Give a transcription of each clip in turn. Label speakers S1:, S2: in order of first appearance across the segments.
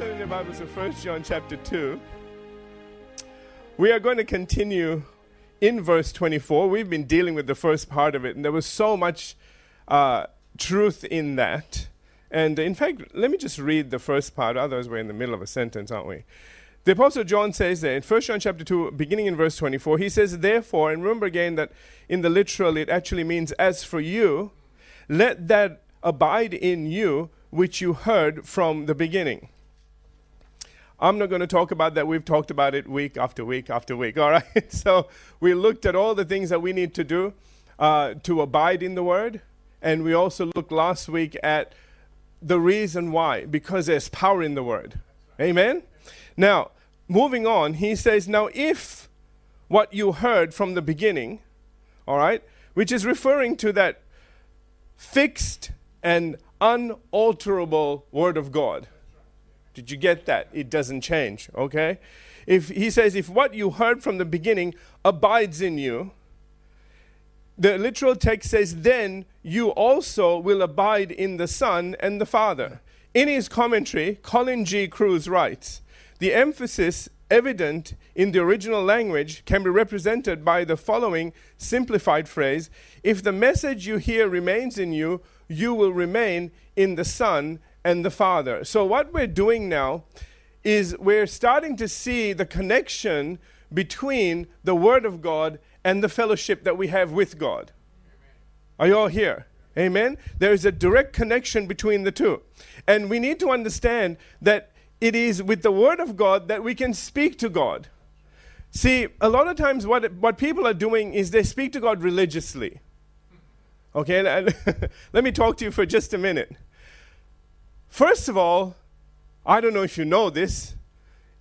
S1: In your Bibles to 1 John chapter 2. We are going to continue in verse 24. We've been dealing with the first part of it, and there was so much uh, truth in that. And in fact, let me just read the first part, otherwise, we're in the middle of a sentence, aren't we? The Apostle John says there in 1 John chapter 2, beginning in verse 24, he says, Therefore, and remember again that in the literal it actually means, As for you, let that abide in you which you heard from the beginning. I'm not going to talk about that. We've talked about it week after week after week. All right. So we looked at all the things that we need to do uh, to abide in the Word. And we also looked last week at the reason why, because there's power in the Word. Amen? Now, moving on, he says, Now, if what you heard from the beginning, all right, which is referring to that fixed and unalterable Word of God did you get that? It doesn't change, okay? If he says, if what you heard from the beginning abides in you, the literal text says, then you also will abide in the Son and the Father. In his commentary, Colin G. Kruse writes, the emphasis evident in the original language can be represented by the following simplified phrase If the message you hear remains in you, you will remain in the Son and the Father. So, what we're doing now is we're starting to see the connection between the Word of God and the fellowship that we have with God. Are you all here? Amen? There is a direct connection between the two. And we need to understand that it is with the Word of God that we can speak to God. See, a lot of times what, what people are doing is they speak to God religiously. Okay, let me talk to you for just a minute. First of all, I don't know if you know this,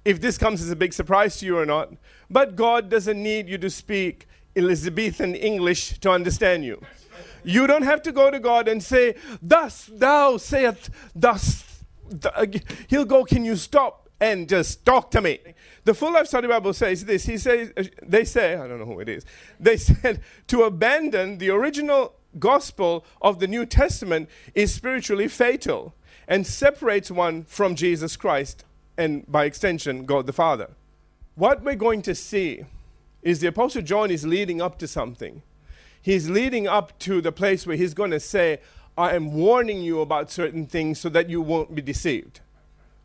S1: if this comes as a big surprise to you or not, but God doesn't need you to speak Elizabethan English to understand you. You don't have to go to God and say, Thus thou sayest, thus. Th-. He'll go, Can you stop and just talk to me? The Full Life Study Bible says this. He says, uh, They say, I don't know who it is, they said, to abandon the original gospel of the New Testament is spiritually fatal and separates one from Jesus Christ and by extension, God the Father. What we're going to see is the Apostle John is leading up to something. He's leading up to the place where he's going to say, I am warning you about certain things so that you won't be deceived.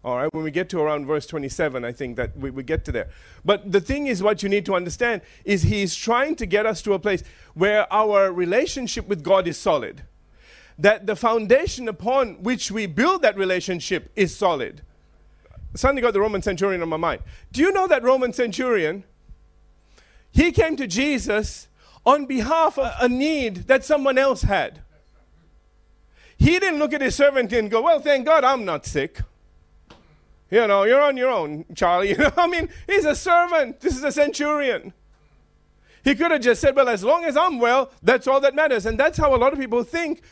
S1: All right, when we get to around verse 27, I think that we, we get to there. But the thing is, what you need to understand is he's trying to get us to a place where our relationship with God is solid that the foundation upon which we build that relationship is solid. Suddenly got the Roman centurion on my mind. Do you know that Roman centurion? He came to Jesus on behalf of a need that someone else had. He didn't look at his servant and go, Well, thank God I'm not sick. You know, you're on your own, Charlie. You know, I mean, he's a servant. This is a centurion. He could have just said, Well, as long as I'm well, that's all that matters. And that's how a lot of people think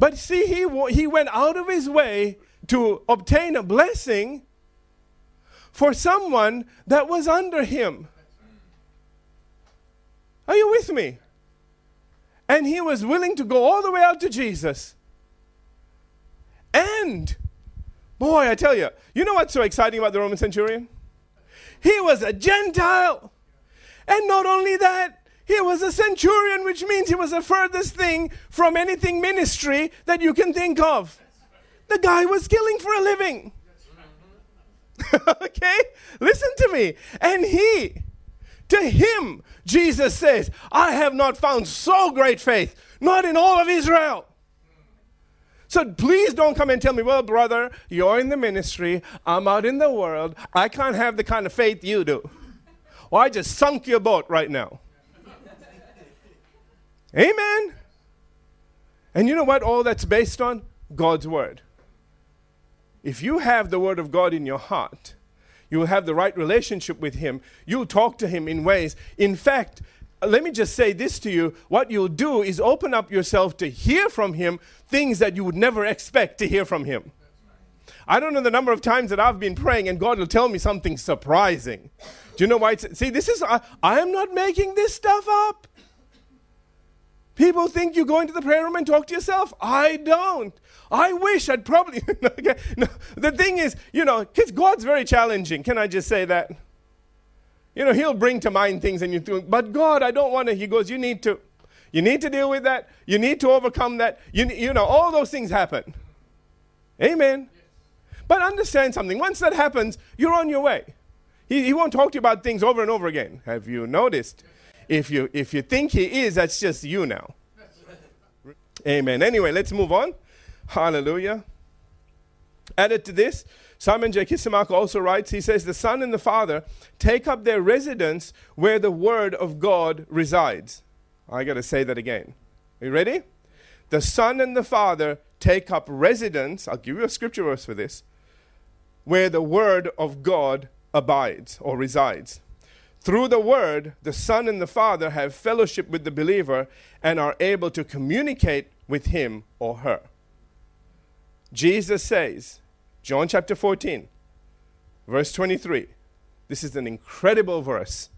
S1: but see, he, he went out of his way to obtain a blessing for someone that was under him. Are you with me? And he was willing to go all the way out to Jesus. And, boy, I tell you, you know what's so exciting about the Roman centurion? He was a Gentile. And not only that, he was a centurion, which means he was the furthest thing from anything ministry that you can think of. The guy was killing for a living. okay? Listen to me. And he, to him, Jesus says, I have not found so great faith, not in all of Israel. So please don't come and tell me, well, brother, you're in the ministry, I'm out in the world, I can't have the kind of faith you do. Well, I just sunk your boat right now. Amen. And you know what all that's based on? God's Word. If you have the Word of God in your heart, you will have the right relationship with Him. You'll talk to Him in ways. In fact, let me just say this to you what you'll do is open up yourself to hear from Him things that you would never expect to hear from Him. I don't know the number of times that I've been praying and God will tell me something surprising. Do you know why? see, this is, I, I am not making this stuff up. People think you go into the prayer room and talk to yourself. I don't. I wish I'd probably. okay, no, the thing is, you know, because God's very challenging. Can I just say that? You know, He'll bring to mind things and you think, but God, I don't want to. He goes, you need to. You need to deal with that. You need to overcome that. You, you know, all those things happen. Amen. But understand something. Once that happens, you're on your way. He, he won't talk to you about things over and over again. Have you noticed? If you, if you think he is, that's just you now. Amen. Anyway, let's move on. Hallelujah. Added to this, Simon J. Kistemaker also writes, he says, The Son and the Father take up their residence where the Word of God resides. I got to say that again. Are you ready? The Son and the Father take up residence, I'll give you a scripture verse for this, where the Word of God abides or resides. Through the Word, the Son and the Father have fellowship with the believer and are able to communicate with him or her. Jesus says, John chapter 14, verse 23. This is an incredible verse.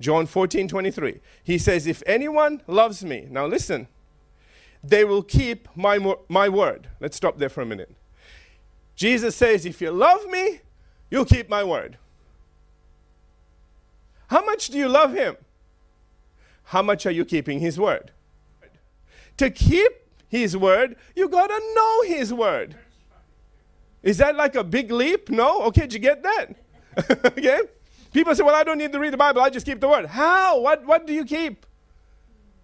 S1: John 14, 23. He says, If anyone loves me, now listen, they will keep my, my word. Let's stop there for a minute. Jesus says, If you love me, you'll keep my word. How much do you love him? How much are you keeping his word? To keep his word, you got to know his word. Is that like a big leap? No? Okay, did you get that? okay? People say, well, I don't need to read the Bible, I just keep the word. How? What, what do you keep?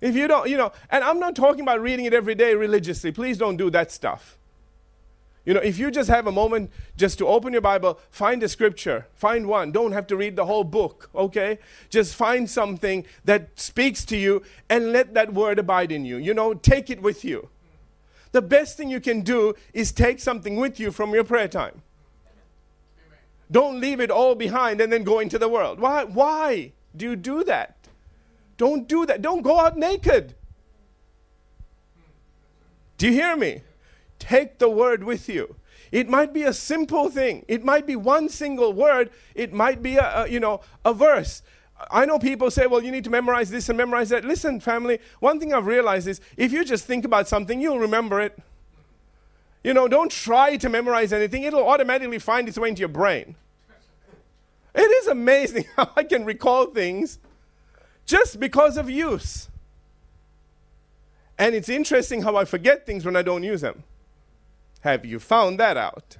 S1: If you don't, you know, and I'm not talking about reading it every day religiously. Please don't do that stuff. You know, if you just have a moment just to open your Bible, find a scripture, find one. Don't have to read the whole book, okay? Just find something that speaks to you and let that word abide in you. You know, take it with you. The best thing you can do is take something with you from your prayer time. Don't leave it all behind and then go into the world. Why? Why do you do that? Don't do that. Don't go out naked. Do you hear me? Take the word with you. It might be a simple thing. It might be one single word. It might be a, a, you know a verse. I know people say, "Well, you need to memorize this and memorize that." Listen, family. One thing I've realized is if you just think about something, you'll remember it. You know, don't try to memorize anything. It'll automatically find its way into your brain. It is amazing how I can recall things just because of use. And it's interesting how I forget things when I don't use them. Have you found that out?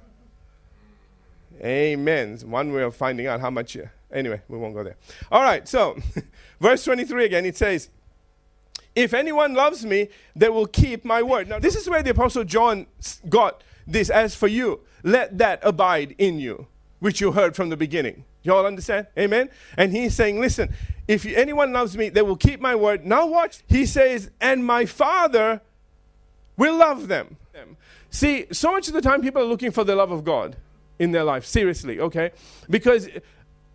S1: Amen. One way of finding out how much you. Anyway, we won't go there. All right, so verse 23 again, it says, If anyone loves me, they will keep my word. Now, this is where the Apostle John got this as for you, let that abide in you, which you heard from the beginning. You all understand? Amen? And he's saying, Listen, if anyone loves me, they will keep my word. Now, watch. He says, And my Father will love them. See, so much of the time people are looking for the love of God in their life, seriously, okay? Because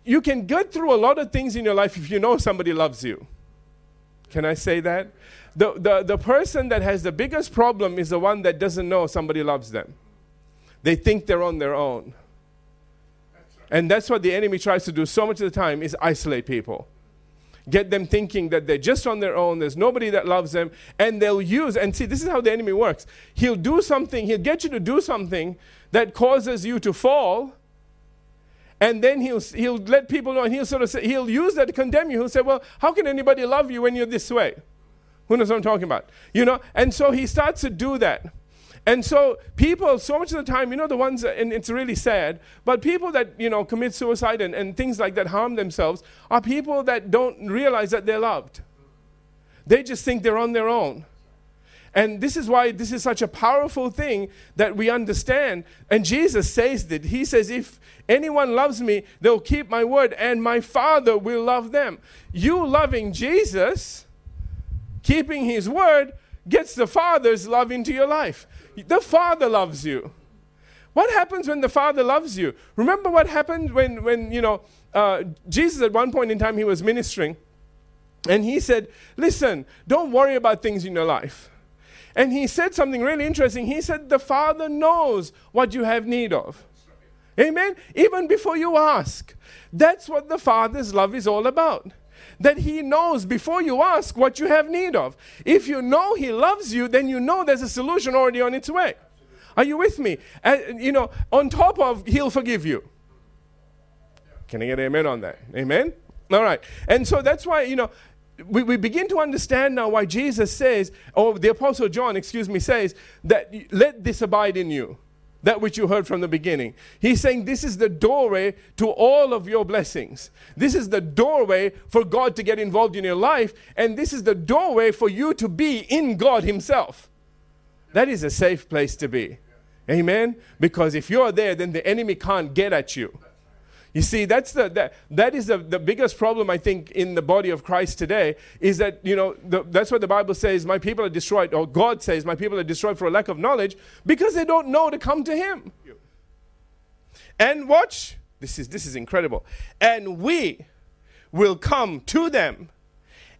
S1: you can get through a lot of things in your life if you know somebody loves you. Can I say that? The, the, the person that has the biggest problem is the one that doesn't know somebody loves them. They think they're on their own. And that's what the enemy tries to do so much of the time is isolate people get them thinking that they're just on their own, there's nobody that loves them, and they'll use, and see, this is how the enemy works. He'll do something, he'll get you to do something that causes you to fall, and then he'll, he'll let people know, and he'll sort of say, he'll use that to condemn you. He'll say, Well, how can anybody love you when you're this way? Who knows what I'm talking about? You know, and so he starts to do that. And so people, so much of the time, you know, the ones, and it's really sad, but people that, you know, commit suicide and, and things like that, harm themselves, are people that don't realize that they're loved. They just think they're on their own. And this is why this is such a powerful thing that we understand. And Jesus says that. He says, If anyone loves me, they'll keep my word, and my Father will love them. You loving Jesus, keeping his word, gets the Father's love into your life. The Father loves you. What happens when the Father loves you? Remember what happened when, when you know, uh, Jesus at one point in time he was ministering and he said, Listen, don't worry about things in your life. And he said something really interesting. He said, The Father knows what you have need of. Amen? Even before you ask. That's what the Father's love is all about. that He knows before you ask what you have need of. If you know He loves you, then you know there's a solution already on its way. Are you with me? You know, on top of He'll forgive you. Can I get amen on that? Amen? All right. And so that's why, you know, we, we begin to understand now why Jesus says, or the Apostle John, excuse me, says that let this abide in you that which you heard from the beginning. He's saying this is the doorway to all of your blessings. This is the doorway for God to get involved in your life, and this is the doorway for you to be in God Himself. That is a safe place to be. Amen? Because if you're there, then the enemy can't get at you. You see, that's the, that, that is the, the biggest problem, I think, in the body of Christ today, is that, you know, the, that's what the Bible says, my people are destroyed, or God says, my people are destroyed for a lack of knowledge, because they don't know to come to Him. And watch, this is, this is incredible. And we will come to them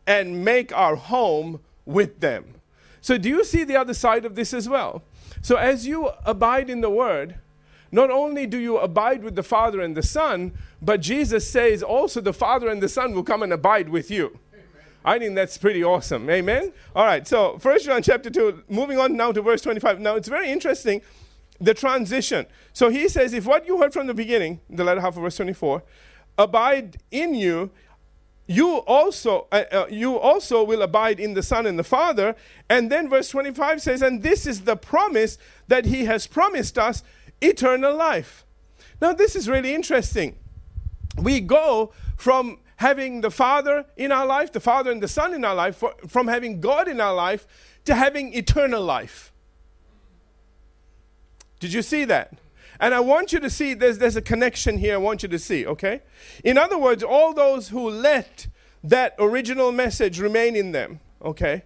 S1: and make our home with them. So, do you see the other side of this as well? So, as you abide in the Word, not only do you abide with the Father and the Son, but Jesus says also the Father and the Son will come and abide with you. I think that's pretty awesome. Amen? All right, so First John chapter 2, moving on now to verse 25. Now, it's very interesting, the transition. So he says, If what you heard from the beginning, the latter half of verse 24, abide in you, you also uh, uh, you also will abide in the son and the father and then verse 25 says and this is the promise that he has promised us eternal life. Now, this is really interesting. We go from having the Father in our life, the Father and the Son in our life, from having God in our life to having eternal life. Did you see that? And I want you to see there's, there's a connection here I want you to see, okay? In other words, all those who let that original message remain in them, okay,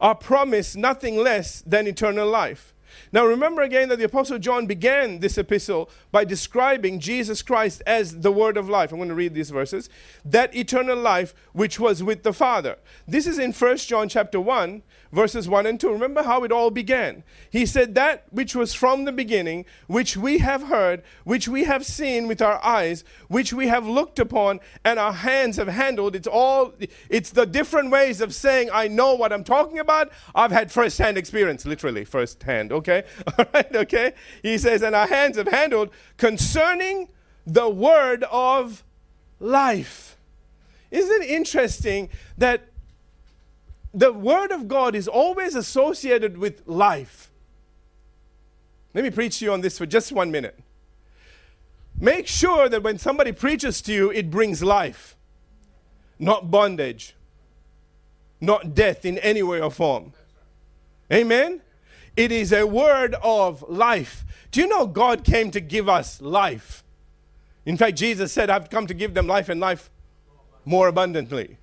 S1: are promised nothing less than eternal life. Now, remember again that the Apostle John began this epistle by describing Jesus Christ as the Word of life. I'm going to read these verses. That eternal life which was with the Father. This is in 1 John chapter 1, verses 1 and 2. Remember how it all began. He said, That which was from the beginning, which we have heard, which we have seen with our eyes, which we have looked upon, and our hands have handled. It's all, it's the different ways of saying, I know what I'm talking about. I've had first hand experience, literally, first hand, okay? All right, okay? He says, And our hands have handled concerning the word of life. Isn't it interesting that the Word of God is always associated with life. Let me preach to you on this for just one minute. Make sure that when somebody preaches to you, it brings life, not bondage, not death in any way or form. Amen? It is a word of life. Do you know God came to give us life? In fact, Jesus said, I've come to give them life and life more abundantly.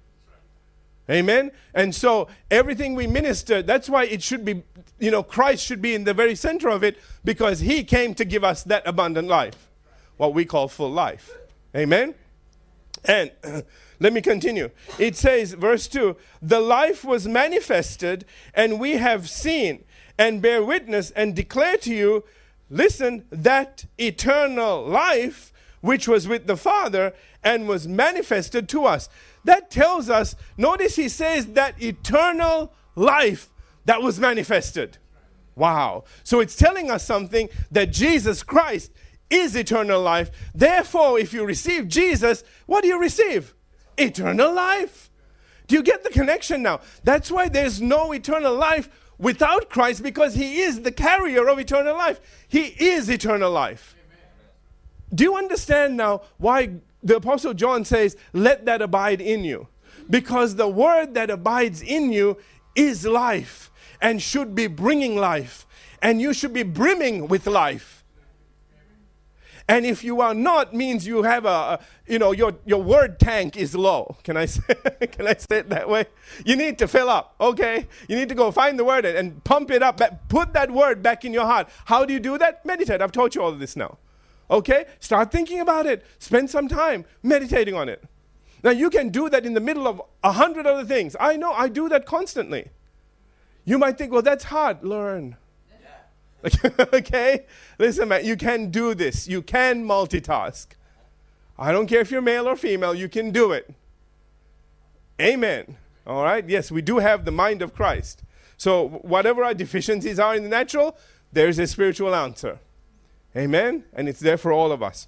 S1: Amen? And so everything we minister, that's why it should be, you know, Christ should be in the very center of it because he came to give us that abundant life, what we call full life. Amen? And let me continue. It says, verse 2 The life was manifested, and we have seen, and bear witness, and declare to you, listen, that eternal life which was with the Father and was manifested to us. That tells us, notice he says that eternal life that was manifested. Wow. So it's telling us something that Jesus Christ is eternal life. Therefore, if you receive Jesus, what do you receive? Eternal life. Do you get the connection now? That's why there's no eternal life without Christ because he is the carrier of eternal life. He is eternal life. Do you understand now why the Apostle John says, Let that abide in you. Because the word that abides in you is life and should be bringing life. And you should be brimming with life. And if you are not, means you have a, you know, your, your word tank is low. Can I, say, can I say it that way? You need to fill up, okay? You need to go find the word and, pump it up. Put that word back in your heart. How do you do that? Meditate. I've taught you all of this now. Okay? Start thinking about it. Spend some time meditating on it. Now, you can do that in the middle of a hundred other things. I know, I do that constantly. You might think, well, that's hard. Learn. Yeah. okay? Listen, man, you can do this. You can multitask. I don't care if you're male or female, you can do it. Amen. All right? Yes, we do have the mind of Christ. So, whatever our deficiencies are in the natural, there's a spiritual answer. Amen? And it's there for all of us.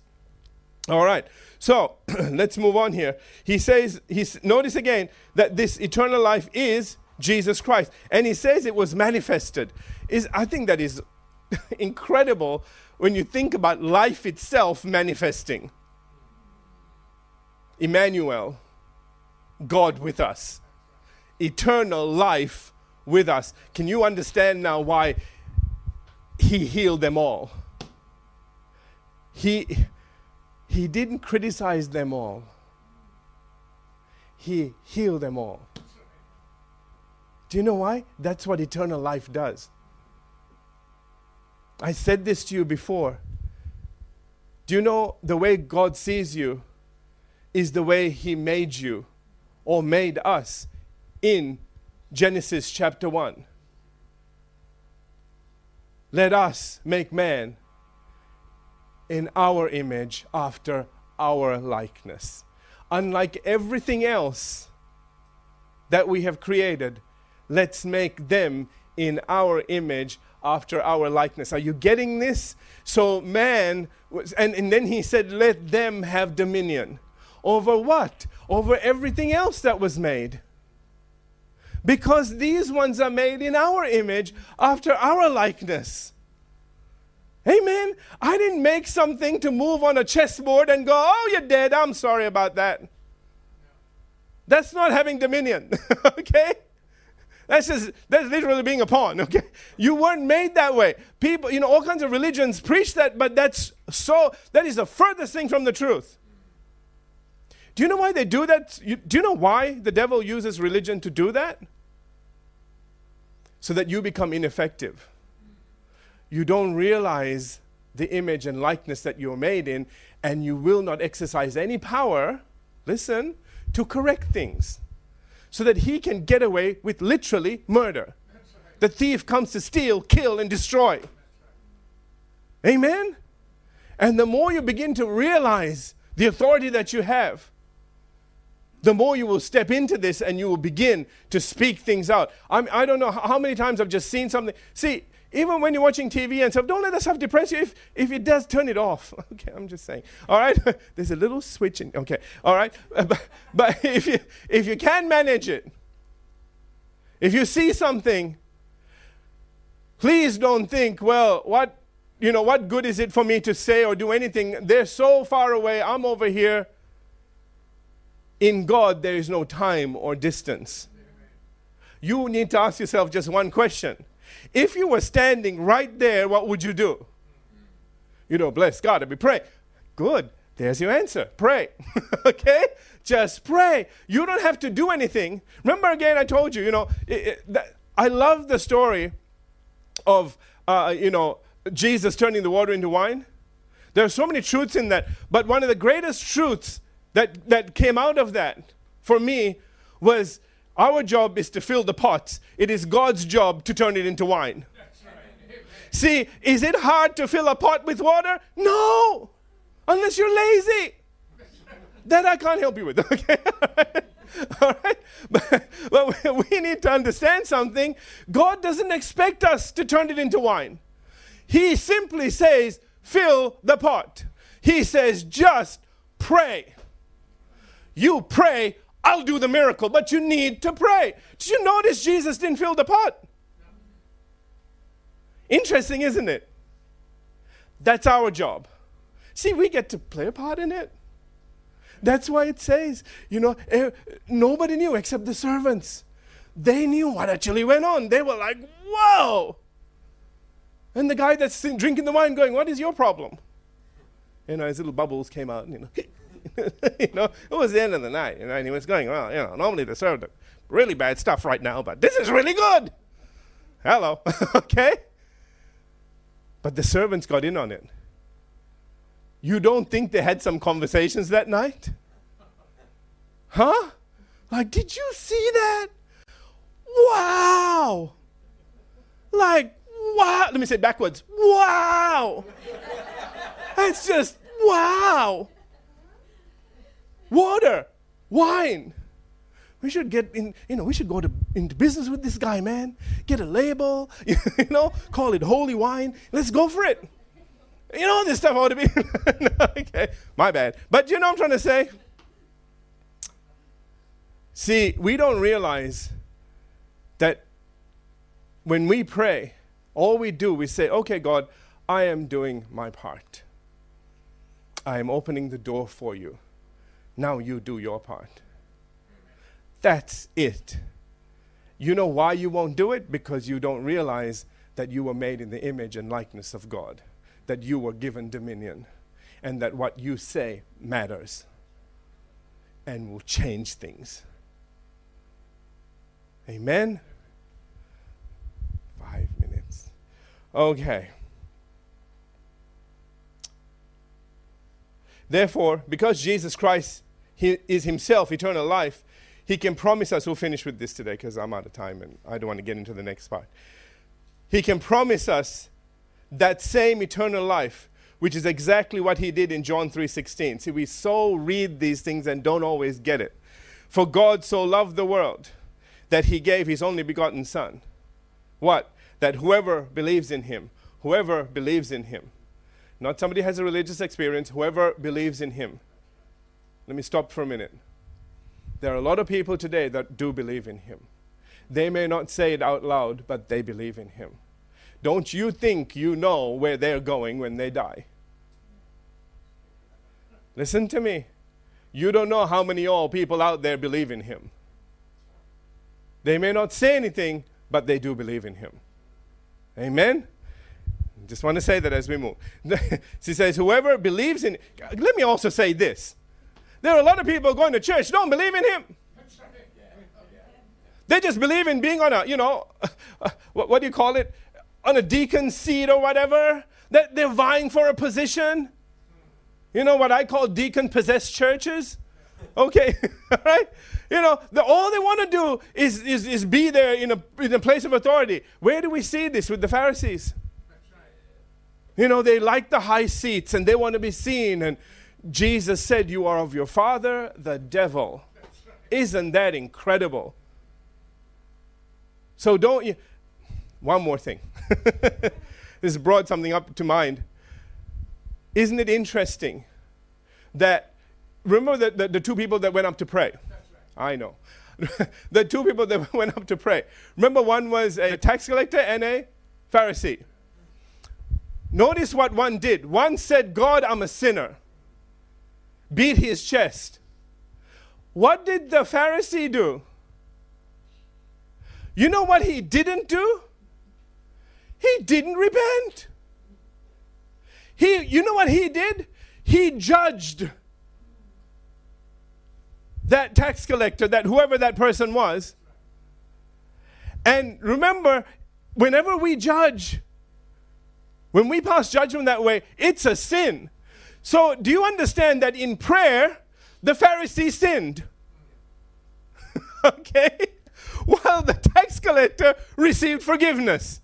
S1: All right. So, let's move on here. He says, he's, notice again that this eternal life is Jesus Christ. And he says it was manifested. Is I think that is incredible when you think about life itself manifesting. Emmanuel, God with us. Eternal life with us. Can you understand now why he healed them all? He, he didn't criticize them all, he healed them all. Do you know why? That's what eternal life does. I said this to you before. Do you know the way God sees you is the way He made you or made us in Genesis chapter 1? Let us make man in our image after our likeness. Unlike everything else that we have created, let's make them in our image after our likeness. Are you getting this? So, man, was, and, and then he said, let them have dominion. Over what? Over everything else that was made. Because these ones are made in our image after our likeness. Amen. I didn't make something to move on a chessboard and go, oh, you're dead. I'm sorry about that. That's not having dominion. okay? That's just that's literally being a pawn, okay? You weren't made that way. People, you know, all kinds of religions preach that, but that's so that is the furthest thing from the truth. Do you know why they do that? You, do you know why the devil uses religion to do that? So that you become ineffective. You don't realize the image and likeness that you're made in, and you will not exercise any power, listen, to correct things so that he can get away with literally murder. The thief comes to steal, kill, and destroy. Amen? And the more you begin to realize the authority that you have, the more you will step into this and you will begin to speak things out. I'm, I do not know how many times I've just seen something. See, even when you're watching TV and stuff, don't let that stuff depress you. If, if it does, turn it off. Okay, I'm just saying. All right? There's a little switch in. Okay, all right? Uh, but, but if, you, if you can manage it, if you see something, please don't think, well, what, you know, what good is it for me to say or do anything? They're so far away. I'm over here. In God, there is no time or distance. You need to ask yourself just one question if you were standing right there, what would you do? You know, bless God, I'd be praying. Good. There's your answer. Pray. okay? Just pray. You don't have to do anything. Remember again, I told you, you know, it, it, that, I love the story of, uh, you know, Jesus turning the water into wine. There are so many truths in that. But one of the greatest truths that, that came out of that for me was our job is to fill the pots. It is God's job to turn it into wine. See, is it hard to fill a pot with water? No, unless you're lazy. That I can't help you with, okay? All right? But, but we need to understand something. God doesn't expect us to turn it into wine. He simply says, fill the pot. He says, just pray. You pray I'll do the miracle, but you need to pray. Did you notice Jesus didn't fill the pot? Interesting, isn't it? That's our job. See, we get to play a part in it. That's why it says, you know, eh, nobody knew except the servants. They knew what actually went on. They were like, whoa. And the guy that's drinking the wine going, what is your problem? You know, his little bubbles came out, you know. you know, it was the end of the night, you know, and he was going, well, you know, normally they serve the really bad stuff right now, but this is really good. Hello, okay? But the servants got in on it. You don't think they had some conversations that night? Huh? Like, did you see that? Wow! Like, wow! Let me say backwards. Wow! It's just, wow! Water, wine. we should get in, you know, we should go to, into business with this guy, man. Get a label, you know, call it holy wine. Let's go for it. You know, this stuff ought to be. okay, my bad. But you know what I'm trying to say? See, we don't realize that when we pray, all we do, we say, okay, God, I am doing my part. I am opening the door for you. Now you do your part. That's it. You know why you won't do it? Because you don't realize that you were made in the image and likeness of God, that you were given dominion, and that what you say matters and will change things. Amen? Five minutes. Okay. Therefore, because Jesus Christ he is himself eternal life, he can promise us, we'll finish with this today because I'm out of time and I don't want to get into the next part. He can promise us that same eternal life, which is exactly what he did in John 3:16. See, we so read these things and don't always get it. For God so loved the world that he gave his only begotten son. What? That whoever believes in him, whoever believes in him, not somebody has a religious experience, whoever believes in him. Let me stop for a minute. There are a lot of people today that do believe in him. They may not say it out loud, but they believe in him. Don't you think you know where they're going when they die? Listen to me. You don't know how many old people out there believe in him. They may not say anything, but they do believe in him. Amen? Just want to say that as we move. she says, Whoever believes in. Let me also say this there are a lot of people going to church don't believe in him. They just believe in being on a, you know, uh, what, what do you call it? On a deacon seat or whatever. That they're vying for a position. You know what I call deacon possessed churches? Okay, all right? You know, the, all they want to do is, is, is be there in a, in a place of authority. Where do we see this with the Pharisees? You know, they like the high seats and they want to be seen. And Jesus said, You are of your father, the devil. Isn't that incredible? So don't you. One more thing. this brought something up to mind. Isn't it interesting that, remember the, the, the two people that went up to pray? I know. the two people that went up to pray. Remember, one was a tax collector and a Pharisee. Notice what one did. One said, God, I'm a sinner beat his chest. What did the Pharisee do? You know what he didn't do? He didn't repent. He, you know what he did? He judged that tax collector, that whoever that person was. And remember, whenever we judge, when we pass judgment that way, it's a sin. So, do you understand that in prayer, the Pharisee sinned? okay? While the tax collector received forgiveness.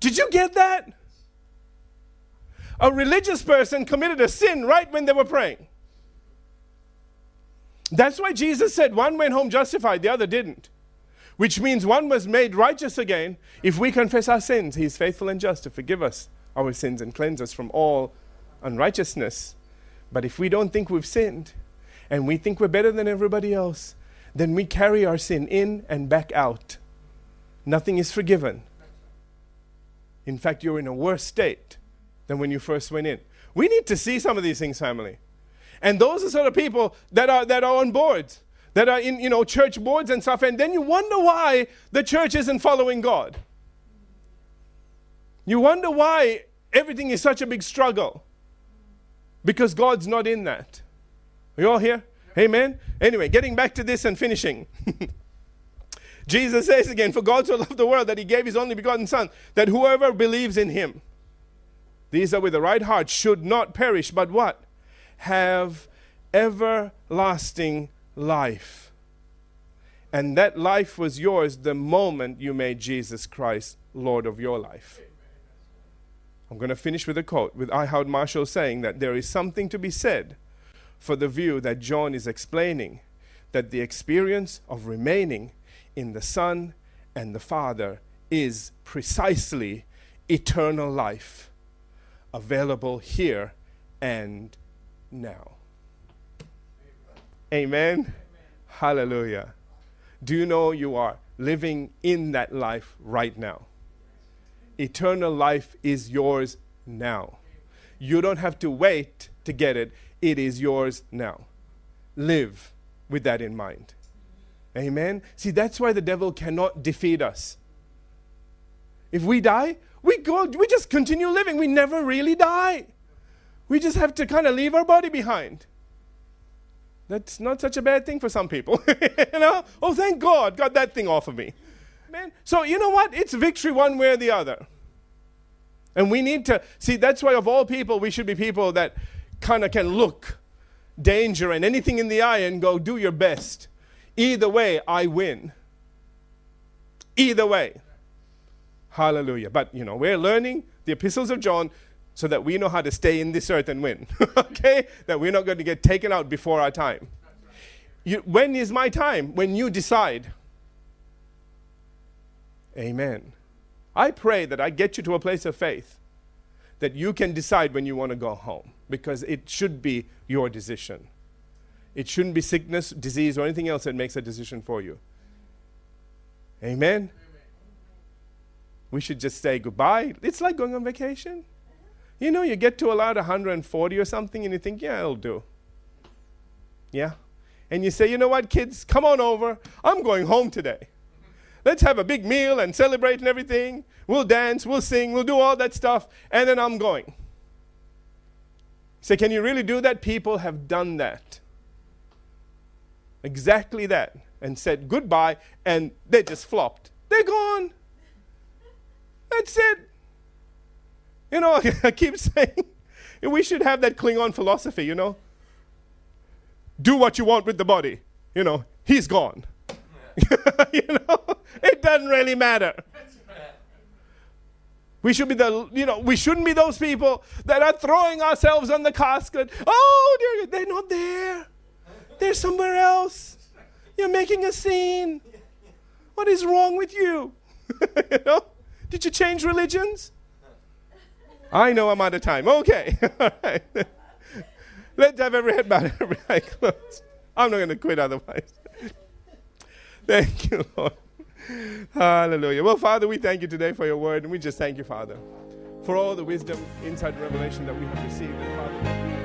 S1: Did you get that? A religious person committed a sin right when they were praying. That's why Jesus said one went home justified, the other didn't. Which means one was made righteous again. If we confess our sins, He is faithful and just to forgive us our sins and cleanse us from all unrighteousness. But if we don't think we've sinned and we think we're better than everybody else, then we carry our sin in and back out. Nothing is forgiven. In fact, you're in a worse state than when you first went in. We need to see some of these things, family. And those are sort of people that are, that are on boards, that are in you know, church boards and stuff, and then you wonder why the church isn't following God. You wonder why everything is such a big struggle because God's not in that. Are you all here? Amen? Anyway, getting back to this and finishing. Jesus says again, For God so loved the world that he gave his only begotten Son, that whoever believes in him, these are with the right heart, should not perish, but what? Have everlasting life. And that life was yours the moment you made Jesus Christ Lord of your life. I'm going to finish with a quote with I. Howard Marshall saying that there is something to be said for the view that John is explaining that the experience of remaining in the Son and the Father is precisely eternal life available here and now. Amen. Amen. Hallelujah. Do you know you are living in that life right now? Eternal life is yours now. You don't have to wait to get it, it is yours now. Live with that in mind. Amen. See, that's why the devil cannot defeat us. If we die, we go, we just continue living. We never really die. We just have to kind of leave our body behind. That's not such a bad thing for some people. you know? Oh, thank God, got that thing off of me. Man, so you know what? It's victory one way or the other. And we need to see that's why of all people we should be people that kind of can look danger and anything in the eye and go do your best. Either way, I win. Either way. Hallelujah. But you know, we're learning the epistles of John so that we know how to stay in this earth and win. okay? That we're not going to get taken out before our time. You, when is my time? When you decide. Amen. I pray that I get you to a place of faith that you can decide when you want to go home because it should be your decision. It shouldn't be sickness, disease, or anything else that makes a decision for you. Amen? Amen. We should just say goodbye. It's like going on vacation. You know, you get to about 140 or something and you think, yeah, it'll do. Yeah? And you say, you know what, kids, come on over. I'm going home today. Let's have a big meal and celebrate and everything. We'll dance, we'll sing, we'll do all that stuff, and then I'm going. Say, can you really do that? People have done that. Exactly that. And said goodbye, and they just flopped. They're gone. That's it. You know, I keep saying we should have that Klingon philosophy, you know. Do what you want with the body. You know, he's gone. you know, it doesn't really matter. We should be the, you know, we shouldn't be those people that are throwing ourselves on the casket. Oh, they're, they're not there. They're somewhere else. You're making a scene. What is wrong with you? you know? Did you change religions? I know I'm out of time. Okay. All right. Let's have every head bowed, every eye closed. I'm not going to quit otherwise. Thank you, Lord. Hallelujah. Well, Father, we thank you today for your word, and we just thank you, Father, for all the wisdom, and revelation that we have received. Father,